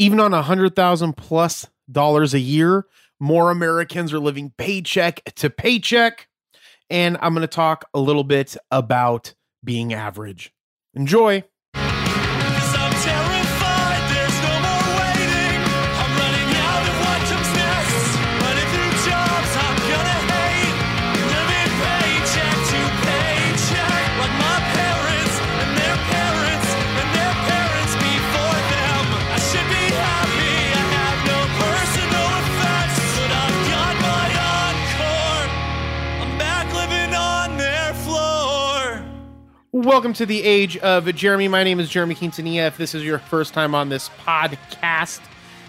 Even on a hundred thousand plus dollars a year, more Americans are living paycheck to paycheck. And I'm going to talk a little bit about being average. Enjoy. Welcome to the age of Jeremy. My name is Jeremy Quintanilla. If this is your first time on this podcast,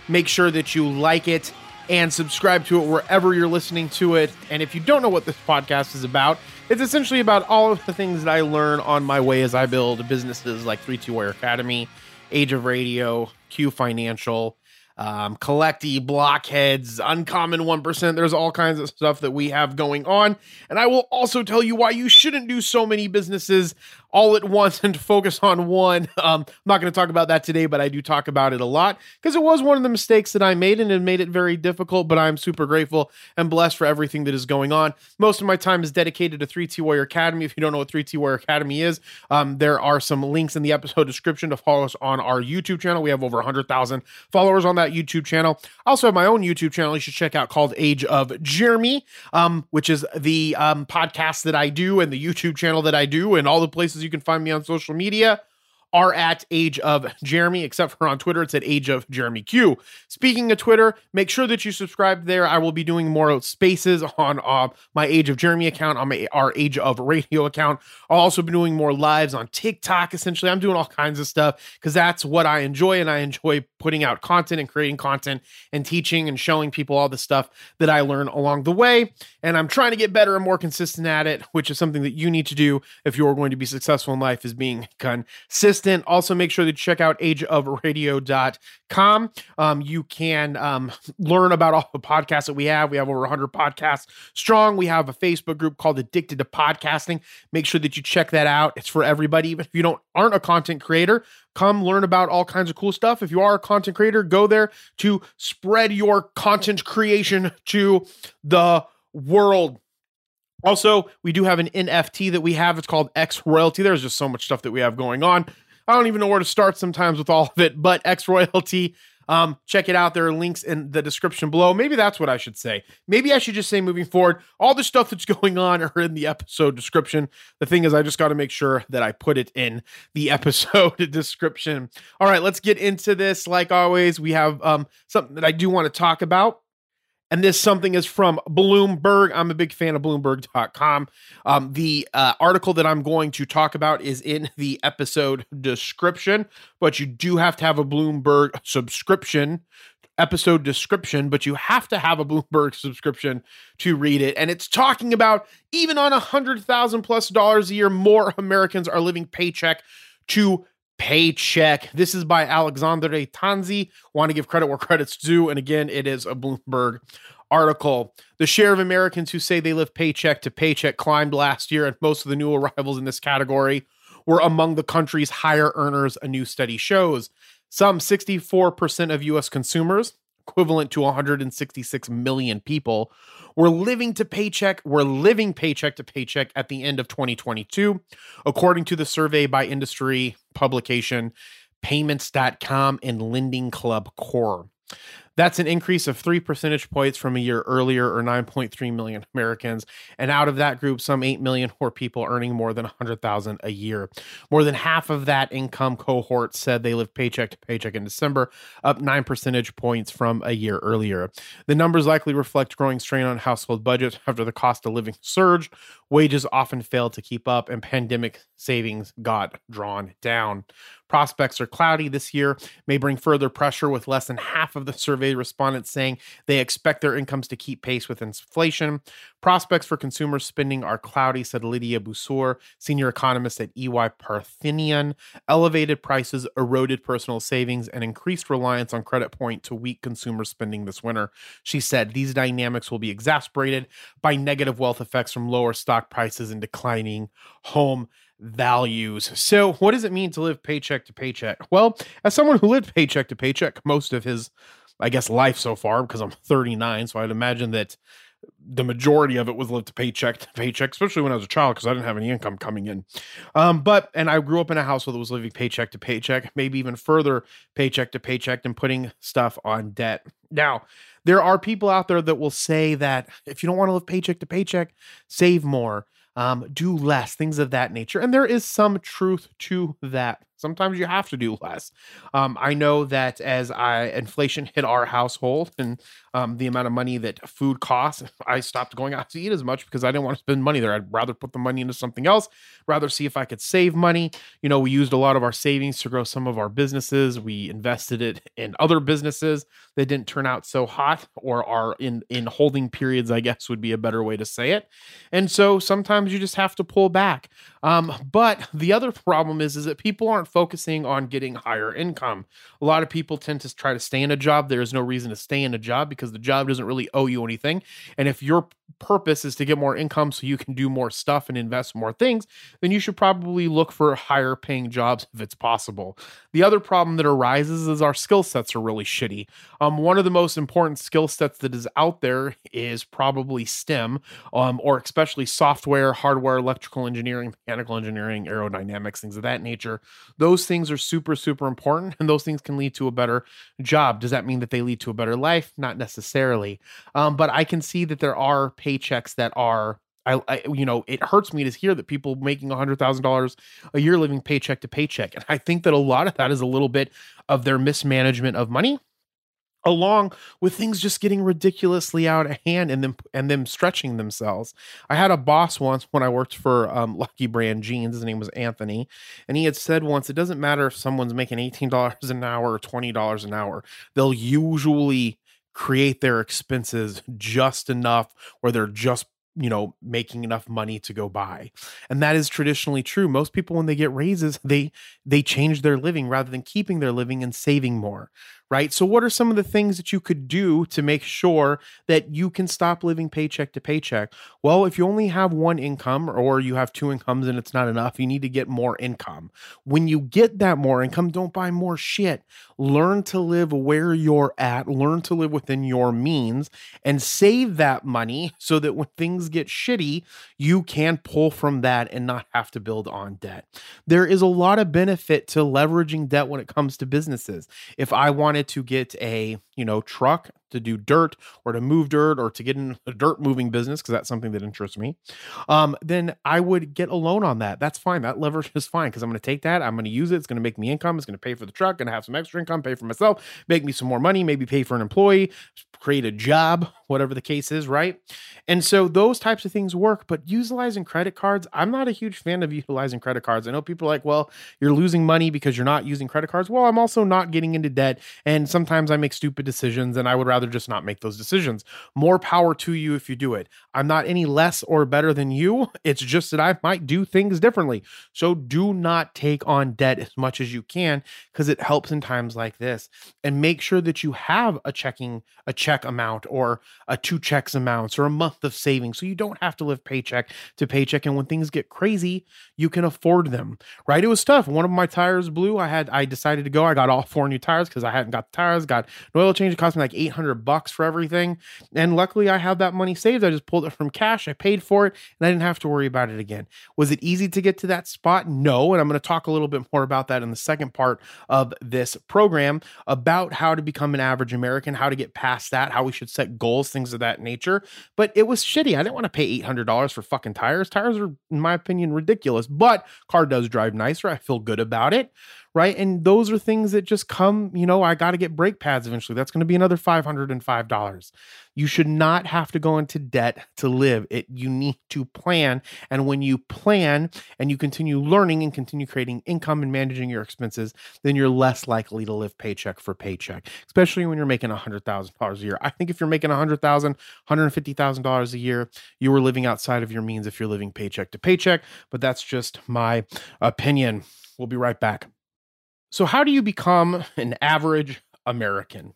make sure that you like it and subscribe to it wherever you're listening to it. And if you don't know what this podcast is about, it's essentially about all of the things that I learn on my way as I build businesses like 3T Warrior Academy, Age of Radio, Q Financial, um, Collecti, Blockheads, Uncommon 1%. There's all kinds of stuff that we have going on. And I will also tell you why you shouldn't do so many businesses all at once and focus on one. Um, I'm not going to talk about that today, but I do talk about it a lot because it was one of the mistakes that I made and it made it very difficult. But I'm super grateful and blessed for everything that is going on. Most of my time is dedicated to 3T Warrior Academy. If you don't know what 3T Warrior Academy is, um, there are some links in the episode description to follow us on our YouTube channel. We have over 100,000 followers on that YouTube channel. I also have my own YouTube channel you should check out called Age of Jeremy, um, which is the um, podcast that I do and the YouTube channel that I do and all the places you can find me on social media are at Age of Jeremy, except for on Twitter, it's at Age of Jeremy Q. Speaking of Twitter, make sure that you subscribe there. I will be doing more spaces on uh, my Age of Jeremy account, on my our Age of Radio account. I'll also be doing more lives on TikTok. Essentially, I'm doing all kinds of stuff because that's what I enjoy, and I enjoy putting out content and creating content and teaching and showing people all the stuff that I learn along the way. And I'm trying to get better and more consistent at it, which is something that you need to do if you're going to be successful in life, is being consistent. Also, make sure to check out ageofradio.com. Um, you can um, learn about all the podcasts that we have. We have over 100 podcasts strong. We have a Facebook group called Addicted to Podcasting. Make sure that you check that out. It's for everybody, even if you don't aren't a content creator. Come learn about all kinds of cool stuff. If you are a content creator, go there to spread your content creation to the world. Also, we do have an NFT that we have. It's called X Royalty. There's just so much stuff that we have going on. I don't even know where to start sometimes with all of it, but X Royalty. Um, check it out. There are links in the description below. Maybe that's what I should say. Maybe I should just say moving forward, all the stuff that's going on are in the episode description. The thing is, I just got to make sure that I put it in the episode description. All right, let's get into this. Like always, we have um, something that I do want to talk about. And this something is from Bloomberg. I'm a big fan of Bloomberg.com. Um, the uh, article that I'm going to talk about is in the episode description, but you do have to have a Bloomberg subscription, episode description, but you have to have a Bloomberg subscription to read it. And it's talking about even on a hundred thousand plus dollars a year, more Americans are living paycheck to paycheck. This is by Alexandre Tanzi. Want to give credit where credit's due. And again, it is a Bloomberg article. The share of Americans who say they live paycheck to paycheck climbed last year, and most of the new arrivals in this category were among the country's higher earners, a new study shows. Some 64% of US consumers, equivalent to 166 million people, were living to paycheck, were living paycheck to paycheck at the end of 2022, according to the survey by industry publication PYMNTS.com and LendingClub Corp. That's an increase of three percentage points from a year earlier, or 9.3 million Americans. And out of that group, some 8 million were people earning more than 100,000 a year. More than half of that income cohort said they lived paycheck to paycheck in December, up nine percentage points from a year earlier. The numbers likely reflect growing strain on household budgets after the cost of living surged. Wages often failed to keep up, and pandemic savings got drawn down. Prospects are cloudy this year, may bring further pressure with less than half of the survey respondents saying they expect their incomes to keep pace with inflation. Prospects for consumer spending are cloudy, said Lydia Boussour, senior economist at EY Parthenon. Elevated prices eroded personal savings and increased reliance on credit point to weak consumer spending this winter. She said these dynamics will be exasperated by negative wealth effects from lower stock prices and declining home values. So, what does it mean to live paycheck to paycheck? Well, as someone who lived paycheck to paycheck most of his, I guess, life so far, because I'm 39, so I'd imagine that the majority of it was lived to paycheck to paycheck, especially when I was a child because I didn't have any income coming in. Um, but and I grew up in a household that was living paycheck to paycheck, maybe even further paycheck to paycheck and putting stuff on debt. Now, there are people out there that will say that if you don't want to live paycheck to paycheck, save more, um, do less, things of that nature. And there is some truth to that. Sometimes you have to do less. Um, I know that as I inflation hit our household and um, the amount of money that food costs, I stopped going out to eat as much because I didn't want to spend money there. I'd rather put the money into something else, rather see if I could save money. You know, we used a lot of our savings to grow some of our businesses. We invested it in other businesses that didn't turn out so hot or are in in holding periods, I guess would be a better way to say it. And so sometimes you just have to pull back. Um, but the other problem is is that people aren't focusing on getting higher income. A lot of people tend to try to stay in a job. There is no reason to stay in a job because the job doesn't really owe you anything. And if your purpose is to get more income so you can do more stuff and invest more things, then you should probably look for higher paying jobs if it's possible. The other problem that arises is our skill sets are really shitty. Um, one of the most important skill sets that is out there is probably STEM, um, or especially software, hardware, electrical engineering, mechanical engineering, aerodynamics, things of that nature. Those things are super, super important, and those things can lead to a better job. Does that mean that they lead to a better life? Not necessarily. Um, but I can see that there are paychecks that are I, I, you know it hurts me to hear that people making a hundred thousand dollars a year living paycheck to paycheck and i think that a lot of that is a little bit of their mismanagement of money along with things just getting ridiculously out of hand and them and them stretching themselves. I had a boss once when I worked for um, Lucky Brand Jeans. His name was Anthony, and he had said once, "It doesn't matter if someone's making eighteen dollars an hour or twenty dollars an hour; they'll usually." Create their expenses just enough where they're just you know making enough money to go by and that is traditionally true. Most people when they get raises they they change their living rather than keeping their living and saving more right? So what are some of the things that you could do to make sure that you can stop living paycheck to paycheck? Well if you only have one income or you have two incomes and it's not enough you need to get more income. When you get that more income don't buy more shit. Learn to live where you're at learn to live within your means and save that money so that when things get shitty you can pull from that and not have to build on debt. There is a lot of benefit to leveraging debt when it comes to businesses. If i wanted to get a you know truck to do dirt or to move dirt or to get in a dirt moving business because that's something that interests me um, then i would get a loan on that. That's fine. That leverage is fine because i'm going to take that i'm going to use it it's going to make me income it's going to pay for the truck going to have some extra income pay for myself make me some more money maybe pay for an employee create a job whatever the case is right? And so those types of things work but utilizing credit cards i'm not a huge fan of utilizing credit cards. I know people are like well you're losing money because you're not using credit cards. Well i'm also not getting into debt and sometimes i make stupid decisions and i would rather just not make those decisions. More power to you if you do it. I'm not any less or better than you. It's just that i might do things differently. So do not take on debt as much as you can because it helps in times like this. And make sure that you have a checking a check amount or a two checks amounts or a month of savings so you don't have to live paycheck to paycheck. And when things get crazy you can afford them right? It was tough. One of my tires blew. I had i decided to go. I got all four new tires because i hadn't got the tires got an oil change. It cost me like 800 bucks for everything. And luckily i have that money saved. I just pulled it from cash. I paid for it and i didn't have to worry about it again. Was it easy to get to that spot? No and i'm going to talk a little bit more about that in the second part of this program about how to become an average american how to get past that how we should set goals things of that nature. But it was shitty. I didn't want to pay $800 for fucking tires. Tires are in my opinion ridiculous. But car does drive nicer. I feel good about it right? And those are things that just come, you know, I got to get brake pads eventually. That's going to be another $505. You should not have to go into debt to live. It you need to plan, and when you plan and you continue learning and continue creating income and managing your expenses, then you're less likely to live paycheck for paycheck, especially when you're making $100,000 a year. I think if you're making $100,000, $150,000 a year, you are living outside of your means if you're living paycheck to paycheck, but that's just my opinion. We'll be right back. So, how do you become an average American?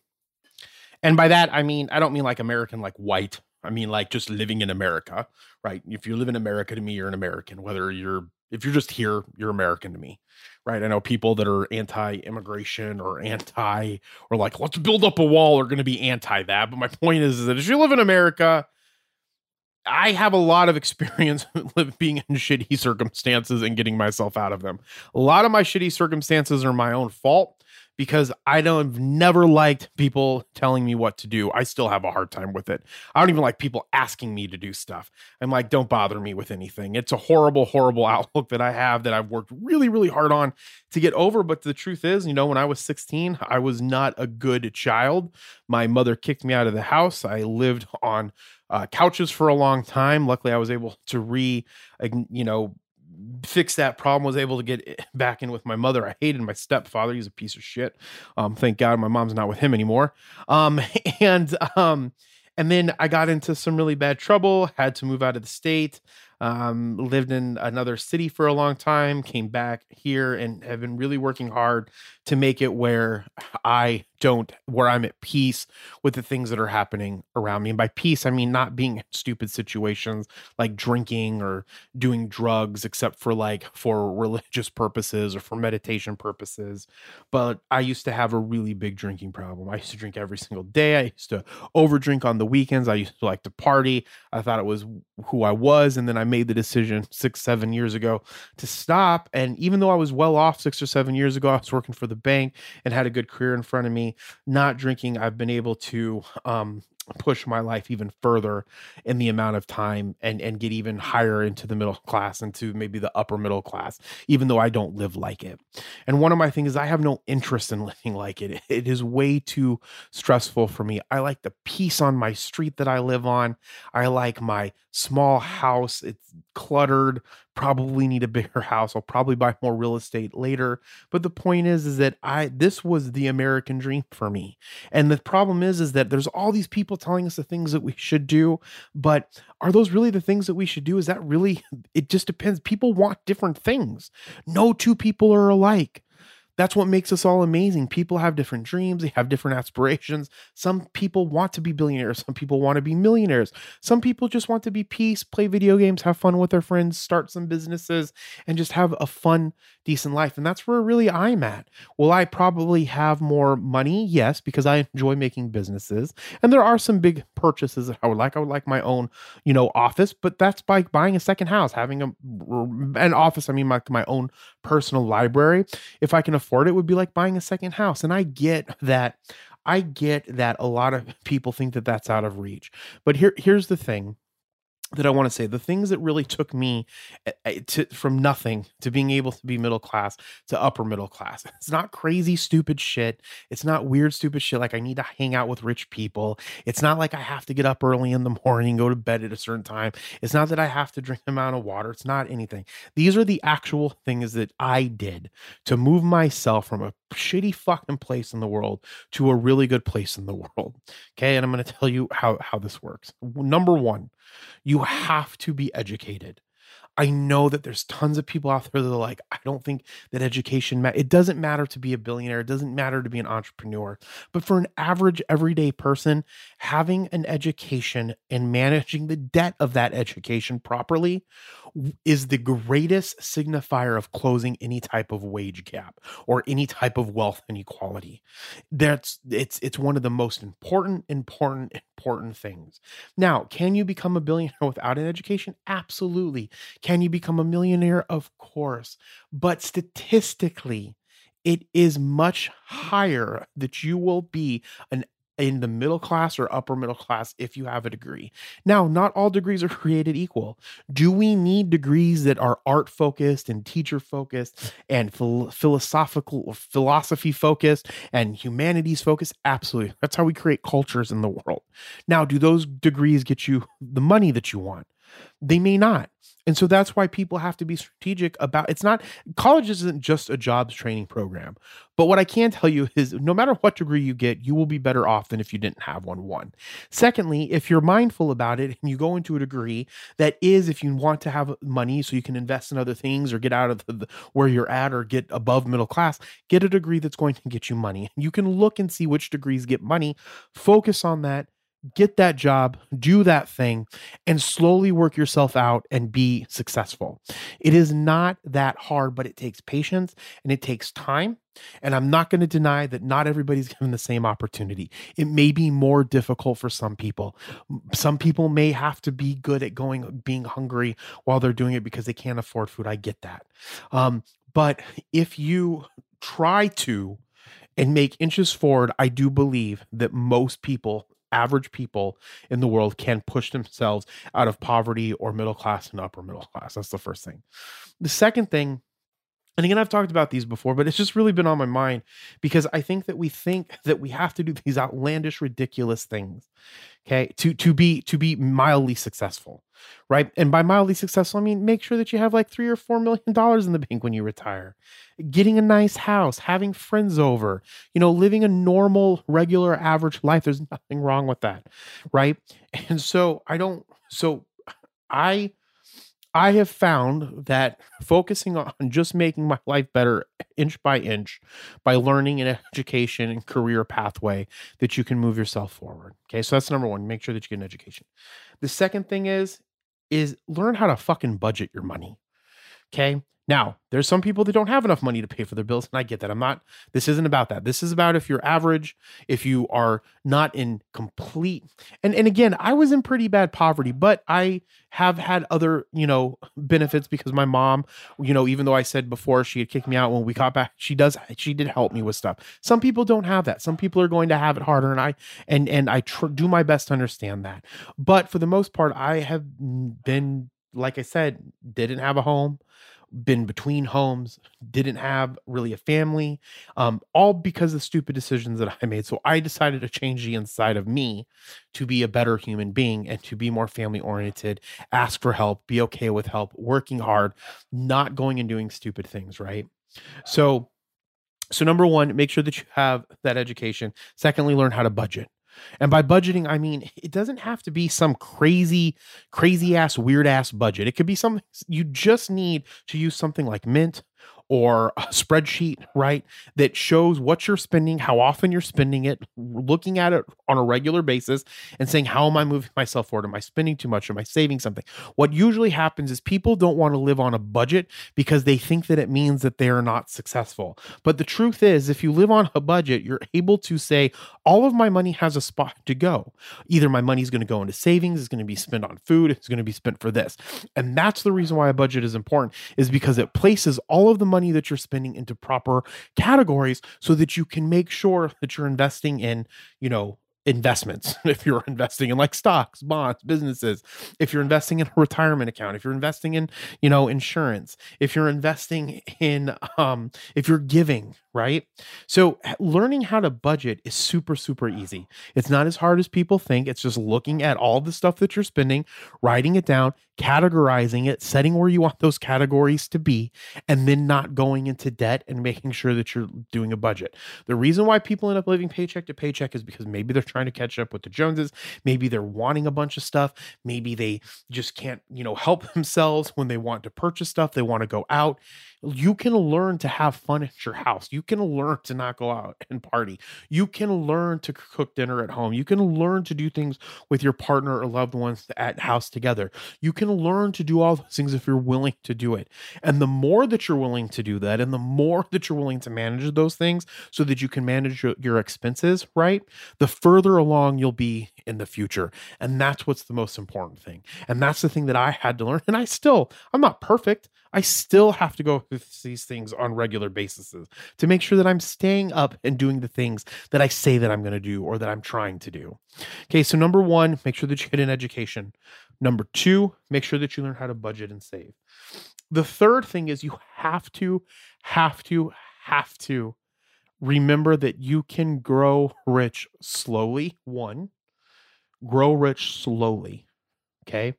And by that, I mean, I don't mean like American, like white. I mean, like just living in America, right? If you live in America to me, you're an American. Whether you're, if you're just here, you're American to me, right? I know people that are anti immigration or anti, or like, let's build up a wall, are going to be anti that. But my point is, is that if you live in America, I have a lot of experience with being in shitty circumstances and getting myself out of them. A lot of my shitty circumstances are my own fault because I don't have never liked people telling me what to do. I still have a hard time with it. I don't even like people asking me to do stuff. I'm like, don't bother me with anything. It's a horrible, horrible outlook that I have that I've worked really, really hard on to get over. But the truth is, you know, when I was 16, I was not a good child. My mother kicked me out of the house. I lived on uh, couches for a long time. Luckily, I was able to re, you know, fix that problem was able to get back in with my mother. I hated my stepfather. He's a piece of shit. Um thank god my mom's not with him anymore. Um and um and then i got into some really bad trouble had to move out of the state um lived in another city for a long time came back here and have been really working hard to make it where i don't where i'm at peace with the things that are happening around me. And by peace i mean not being in stupid situations like drinking or doing drugs except for like for religious purposes or for meditation purposes. But i used to have a really big drinking problem. I used to drink every single day. I used to overdrink on the weekends. I used to like to party. I thought it was who i was. And then i made the decision six seven years ago to stop. And even though i was well off six or seven years ago i was working for the bank and had a good career in front of me not drinking, I've been able to um, push my life even further in the amount of time and and get even higher into the middle class into maybe the upper middle class even though I don't live like it. And one of my things is I have no interest in living like it. It is way too stressful for me. I like the peace on my street that I live on. I like my small house. It's cluttered. Probably need a bigger house. I'll probably buy more real estate later. But the point is is that I this was the American dream for me. And the problem is is that there's all these people telling us the things that we should do, but are those really the things that we should do? Is that really it just depends. People want different things. No two people are alike. That's what makes us all amazing. People have different dreams, they have different aspirations. Some people want to be billionaires, some people want to be millionaires. Some people just want to be peace, play video games, have fun with their friends, start some businesses, and just have a fun, decent life. And that's where really I'm at. Will I probably have more money? Yes, because I enjoy making businesses. And there are some big purchases that I would like. I would like my own, you know, office, but that's by buying a second house, having a an office, I mean like my own personal library. If I can afford it, would be like buying a second house. And I get that. I get that a lot of people think that that's out of reach. But here, here's the thing that I want to say the things that really took me eh, eh, to from nothing to being able to be middle class to upper middle class. It's not crazy stupid shit. It's not weird stupid shit like I need to hang out with rich people. It's not like I have to get up early in the morning, go to bed at a certain time. It's not that I have to drink an amount of water. It's not anything. These are the actual things that I did to move myself from a shitty fucking place in the world to a really good place in the world. Okay? And I'm going to tell you how how this works. Number 1, you have to be educated. I know that there's tons of people out there that are like, I don't think that education, ma- it doesn't matter to be a billionaire. It doesn't matter to be an entrepreneur. But for an average everyday person, having an education and managing the debt of that education properly is the greatest signifier of closing any type of wage gap or any type of wealth inequality. That's it's it's one of the most important, important, important things. Now, can you become a billionaire without an education? Absolutely. Can you become a millionaire? Of course. But statistically, it is much higher that you will be an in the middle class or upper middle class if you have a degree. Now, not all degrees are created equal. Do we need degrees that are art focused and teacher focused and phil- philosophical philosophy focused and humanities focused? Absolutely. That's how we create cultures in the world. Now, do those degrees get you the money that you want? They may not. And so that's why people have to be strategic about it's not college isn't just a jobs training program. But what I can tell you is no matter what degree you get, you will be better off than if you didn't have one one. Secondly, if you're mindful about it and you go into a degree that is if you want to have money so you can invest in other things or get out of the, the, where you're at or get above middle class, get a degree that's going to get you money. You can look and see which degrees get money, focus on that get that job, do that thing, and slowly work yourself out and be successful. It is not that hard, but it takes patience and it takes time. And I'm not going to deny that not everybody's given the same opportunity. It may be more difficult for some people. Some people may have to be good at going, being hungry while they're doing it because they can't afford food. I get that. Um, but if you try to, and make inches forward, I do believe that most people average people in the world can push themselves out of poverty or middle class and upper middle class. That's the first thing. The second thing, and again, I've talked about these before, but it's just really been on my mind because I think that we think that we have to do these outlandish, ridiculous things, okay, to to be to be mildly successful, right? And by mildly successful, I mean make sure that you have like three or four million dollars in the bank when you retire, getting a nice house, having friends over, you know, living a normal, regular, average life. There's nothing wrong with that, right? And so I don't. So I I have found that focusing on just making my life better inch by inch by learning an education and career pathway that you can move yourself forward. Okay. So that's number one. Make sure that you get an education. The second thing is, is learn how to fucking budget your money. Okay. Now, there's some people that don't have enough money to pay for their bills, and I get that. I'm not, this isn't about that. This is about if you're average, if you are not in complete, and, and again, I was in pretty bad poverty, but I have had other, you know, benefits because my mom, you know, even though I said before she had kicked me out when we got back, she does, she did help me with stuff. Some people don't have that. Some people are going to have it harder, and I, and, and I tr- do my best to understand that. But for the most part, I have been, like I said, didn't have a home been between homes, didn't have really a family, um, all because of stupid decisions that I made. So I decided to change the inside of me to be a better human being and to be more family oriented, ask for help, be okay with help, working hard, not going and doing stupid things, right? So, so number one, make sure that you have that education. Secondly, learn how to budget. And by budgeting, I mean it doesn't have to be some crazy, crazy ass, weird ass budget. It could be something you just need to use something like Mint or a spreadsheet, right? That shows what you're spending, how often you're spending it, looking at it on a regular basis and saying, How am I moving myself forward? Am I spending too much? Am I saving something? What usually happens is people don't want to live on a budget because they think that it means that they are not successful. But the truth is, if you live on a budget, you're able to say, All of my money has a spot to go. Either my money is going to go into savings, it's going to be spent on food, it's going to be spent for this. And that's the reason why a budget is important, is because it places all of the money that you're spending into proper categories so that you can make sure that you're investing in, you know, investments if you're investing in like stocks bonds businesses if you're investing in a retirement account if you're investing in you know insurance if you're investing in um if you're giving right? So learning how to budget is super super easy. It's not as hard as people think. It's just looking at all the stuff that you're spending writing it down categorizing it setting where you want those categories to be and then not going into debt and making sure that you're doing a budget. The reason why people end up living paycheck to paycheck is because maybe they're trying to catch up with the Joneses. Maybe they're wanting a bunch of stuff. Maybe they just can't, you know, help themselves when they want to purchase stuff. They want to go out. You can learn to have fun at your house. You can learn to not go out and party. You can learn to cook dinner at home. You can learn to do things with your partner or loved ones at house together. You can learn to do all those things if you're willing to do it. And the more that you're willing to do that, and the more that you're willing to manage those things so that you can manage your, your expenses, right? The further further along you'll be in the future. And that's what's the most important thing. And that's the thing that I had to learn. And I still, I'm not perfect. I still have to go through these things on regular basis to make sure that I'm staying up and doing the things that I say that I'm going to do or that I'm trying to do. Okay, so number one, make sure that you get an education. Number two, make sure that you learn how to budget and save. The third thing is you have to, have to, have to remember that you can grow rich slowly. One, grow rich slowly. Okay.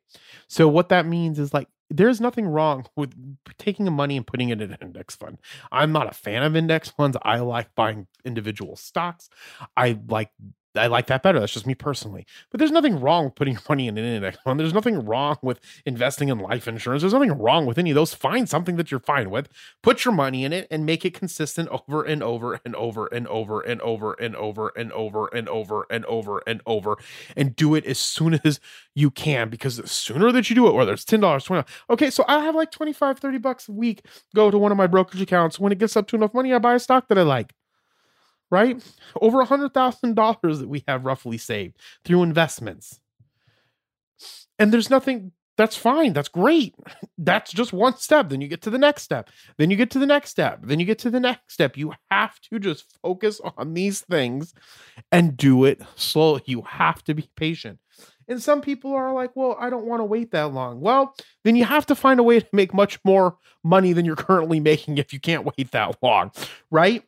So, what that means is like, there's nothing wrong with taking money and putting it in an index fund. I'm not a fan of index funds. I like buying individual stocks. I like I like that better. That's just me personally. But there's nothing wrong with putting money in an index fund. There's nothing wrong with investing in life insurance. There's nothing wrong with any of those. Find something that you're fine with. Put your money in it and make it consistent over and over and over and over and over and over and over and over and over and over and do it as soon as you can because the sooner that you do it, whether it's $10, $20, okay, so I have like 25, 30 bucks a week go to one of my brokerage accounts. When it gets up to enough money, I buy a stock that I like right? Over a hundred thousand dollars that we have roughly saved through investments. And there's nothing that's fine. That's great. That's just one step. Then you get to the next step. Then you get to the next step. Then you get to the next step. You have to just focus on these things and do it slowly. You have to be patient. And some people are like, well, I don't want to wait that long. Well, then you have to find a way to make much more money than you're currently making if you can't wait that long, right?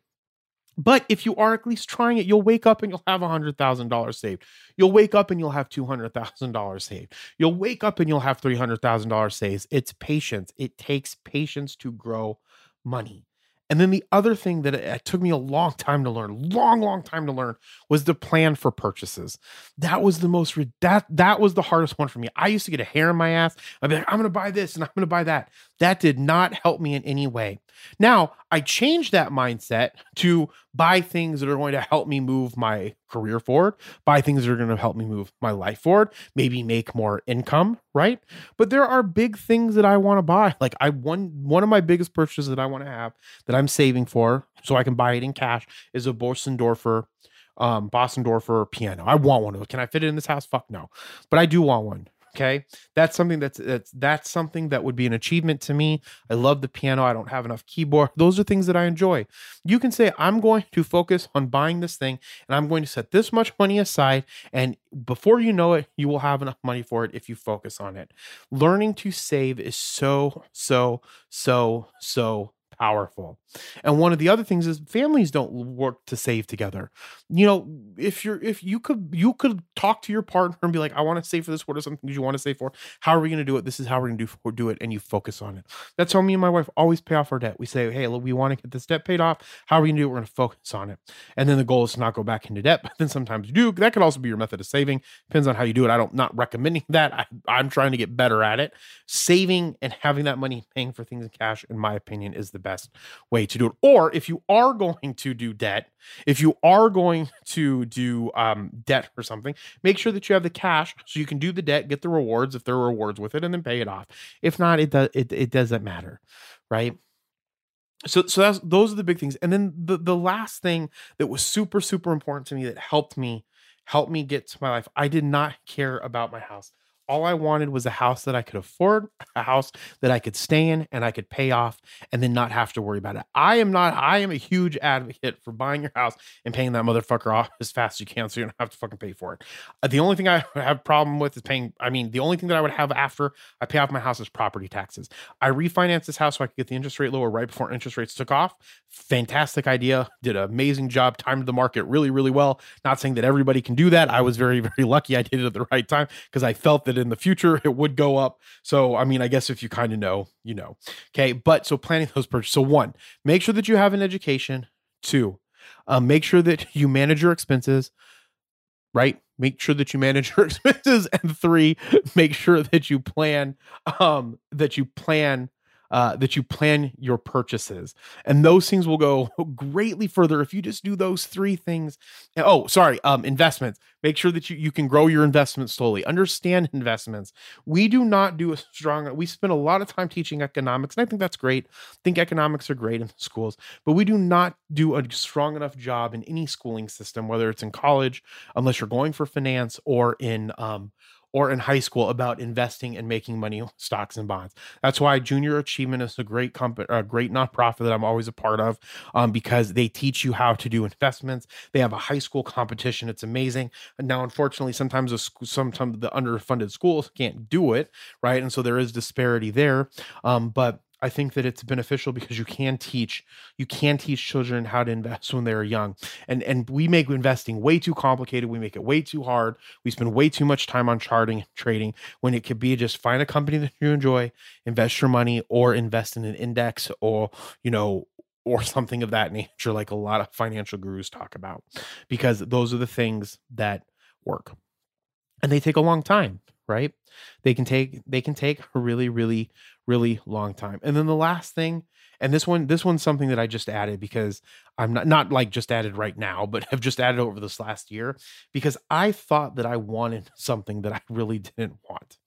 But if you are at least trying it, you'll wake up and you'll have $100,000 saved. You'll wake up and you'll have $200,000 saved. You'll wake up and you'll have $300,000 saved. It's patience. It takes patience to grow money. And then the other thing that it, it took me a long time to learn, long, long time to learn, was the plan for purchases. That was the most that that was the hardest one for me. I used to get a hair in my ass. I'd be like, I'm gonna buy this and I'm gonna buy that. That did not help me in any way. Now I changed that mindset to buy things that are going to help me move my career forward, buy things that are going to help me move my life forward, maybe make more income, right? But there are big things that I want to buy. Like I one one of my biggest purchases that I want to have that I'm saving for so I can buy it in cash is a Bosendorfer um Bosendorfer piano. I want one. Of those. Can I fit it in this house? Fuck no. But I do want one. Okay. That's something that's that's that's something that would be an achievement to me. I love the piano. I don't have enough keyboard. Those are things that I enjoy. You can say, I'm going to focus on buying this thing and I'm going to set this much money aside. And before you know it, you will have enough money for it if you focus on it. Learning to save is so, so, so, so powerful. And one of the other things is families don't work to save together. You know, if you're if you could you could talk to your partner and be like, I want to save for this. What are some things you want to save for? How are we going to do it? This is how we're going to do do it, and you focus on it. That's how me and my wife always pay off our debt. We say, hey, look, we want to get this debt paid off. How are we going to do it? We're going to focus on it. And then the goal is to not go back into debt. But then sometimes you do. That could also be your method of saving. Depends on how you do it. I don't not recommending that. I, I'm trying to get better at it. Saving and having that money paying for things in cash, in my opinion, is the best way to do it. Or if you are going to do debt, if you are going to do um, debt or something, make sure that you have the cash so you can do the debt, get the rewards if there are rewards with it, and then pay it off. If not, it does it, it doesn't matter, right? So so that's those are the big things. And then the the last thing that was super super important to me that helped me help me get to my life. I did not care about my house all I wanted was a house that I could afford, a house that I could stay in and I could pay off and then not have to worry about it. I am not, I am a huge advocate for buying your house and paying that motherfucker off as fast as you can so you don't have to fucking pay for it. Uh, the only thing I have problem with is paying, I mean, the only thing that I would have after I pay off my house is property taxes. I refinanced this house so I could get the interest rate lower right before interest rates took off. Fantastic idea. Did an amazing job, timed the market really, really well. Not saying that everybody can do that. I was very, very lucky I did it at the right time because I felt that in the future it would go up. So, I mean, I guess if you kind of know, you know. Okay. But so planning those purchases. So, one, make sure that you have an education. Two, um, make sure that you manage your expenses, right? Make sure that you manage your expenses. And three, make sure that you plan, um, that you plan uh, that you plan your purchases, and those things will go greatly further if you just do those three things. Oh, sorry, um, investments. Make sure that you you can grow your investments slowly. Understand investments. We do not do a strong. We spend a lot of time teaching economics, and I think that's great. I think economics are great in schools, but we do not do a strong enough job in any schooling system, whether it's in college, unless you're going for finance, or in um, or in high school about investing and making money stocks and bonds. That's why Junior Achievement is a great company, a great nonprofit that I'm always a part of, um, because they teach you how to do investments. They have a high school competition. It's amazing. Now, unfortunately, sometimes the sometimes the underfunded schools can't do it, right? And so there is disparity there. Um, but I think that it's beneficial because you can teach you can teach children how to invest when they're young. And and we make investing way too complicated. We make it way too hard. We spend way too much time on charting and trading when it could be just find a company that you enjoy, invest your money or invest in an index or, you know, or something of that nature like a lot of financial gurus talk about because those are the things that work. And they take a long time, right? They can take they can take a really really really long time. And then the last thing, and this one, this one's something that I just added because I'm not not like just added right now, but have just added over this last year because I thought that I wanted something that I really didn't want.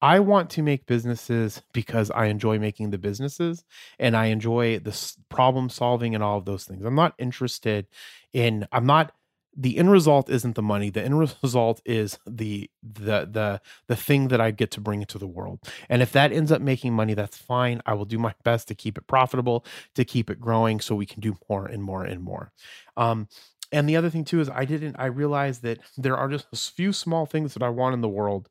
I want to make businesses because I enjoy making the businesses and I enjoy the problem solving and all of those things. I'm not interested in I'm not the end result isn't the money the end result is the the the the thing that i get to bring into the world. And if that ends up making money that's fine. I will do my best to keep it profitable to keep it growing so we can do more and more and more. Um and the other thing too is i didn't i realized that there are just a few small things that i want in the world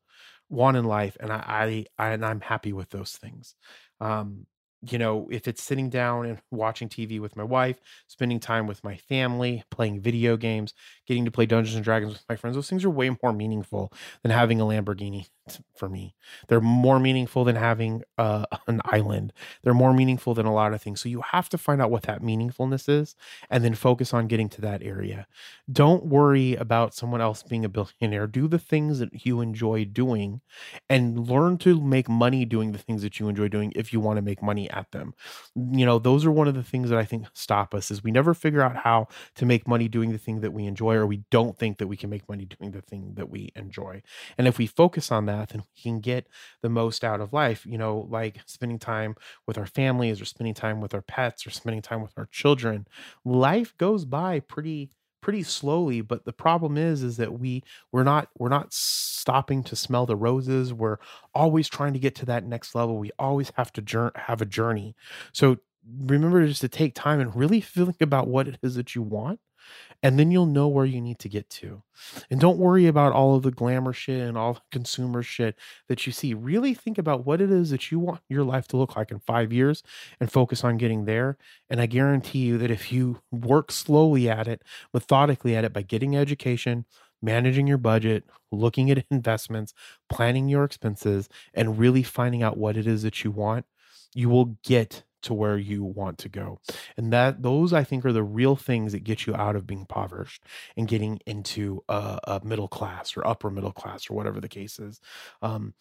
want in life and i i, I and i'm happy with those things. Um you know, if it's sitting down and watching TV with my wife, spending time with my family, playing video games, getting to play Dungeons and Dragons with my friends, those things are way more meaningful than having a Lamborghini for me. They're more meaningful than having uh, an island. They're more meaningful than a lot of things. So you have to find out what that meaningfulness is and then focus on getting to that area. Don't worry about someone else being a billionaire. Do the things that you enjoy doing and learn to make money doing the things that you enjoy doing if you want to make money at them. You know, those are one of the things that I think stop us is we never figure out how to make money doing the thing that we enjoy or we don't think that we can make money doing the thing that we enjoy. And if we focus on that, then we can get the most out of life, you know, like spending time with our families or spending time with our pets or spending time with our children. Life goes by pretty pretty slowly but the problem is is that we we're not we're not stopping to smell the roses. We're always trying to get to that next level. We always have to have a journey. So remember just to take time and really think about what it is that you want and then you'll know where you need to get to. And don't worry about all of the glamour shit and all the consumer shit that you see. Really think about what it is that you want your life to look like in five years and focus on getting there. And i guarantee you that if you work slowly at it methodically at it by getting education managing your budget looking at investments planning your expenses and really finding out what it is that you want you will get to where you want to go. And that those i think are the real things that get you out of being impoverished and getting into a, a middle class or upper middle class or whatever the case is. Um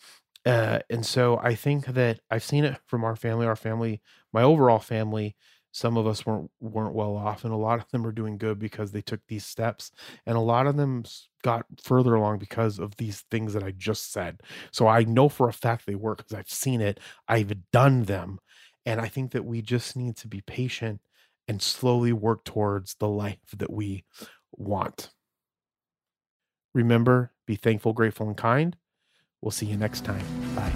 uh, and so i think that i've seen it from our family. Our family my overall family some of us weren't weren't well off and a lot of them are doing good because they took these steps and a lot of them got further along because of these things that i just said. So i know for a fact they work because i've seen it. I've done them and I think that we just need to be patient and slowly work towards the life that we want. Remember, be thankful, grateful, and kind. We'll see you next time. Bye.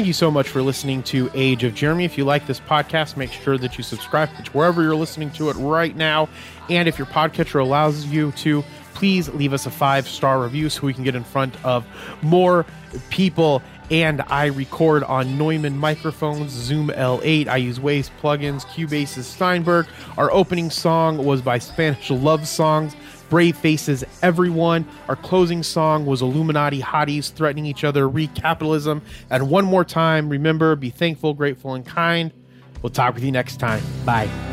Thank you so much for listening to Age of Jeremy. If you like this podcast, make sure that you subscribe to wherever you're listening to it right now. And if your podcatcher allows you to, please leave us a five star review so we can get in front of more people. And I record on Neumann microphones, Zoom L8. I use Waves plugins, Cubase Steinberg. Our opening song was by Spanish Love Songs. Brave Faces Everyone. Our closing song was Illuminati Hotties Threatening Each Other, Recapitalism. And one more time, remember, be thankful, grateful, and kind. We'll talk with you next time. Bye.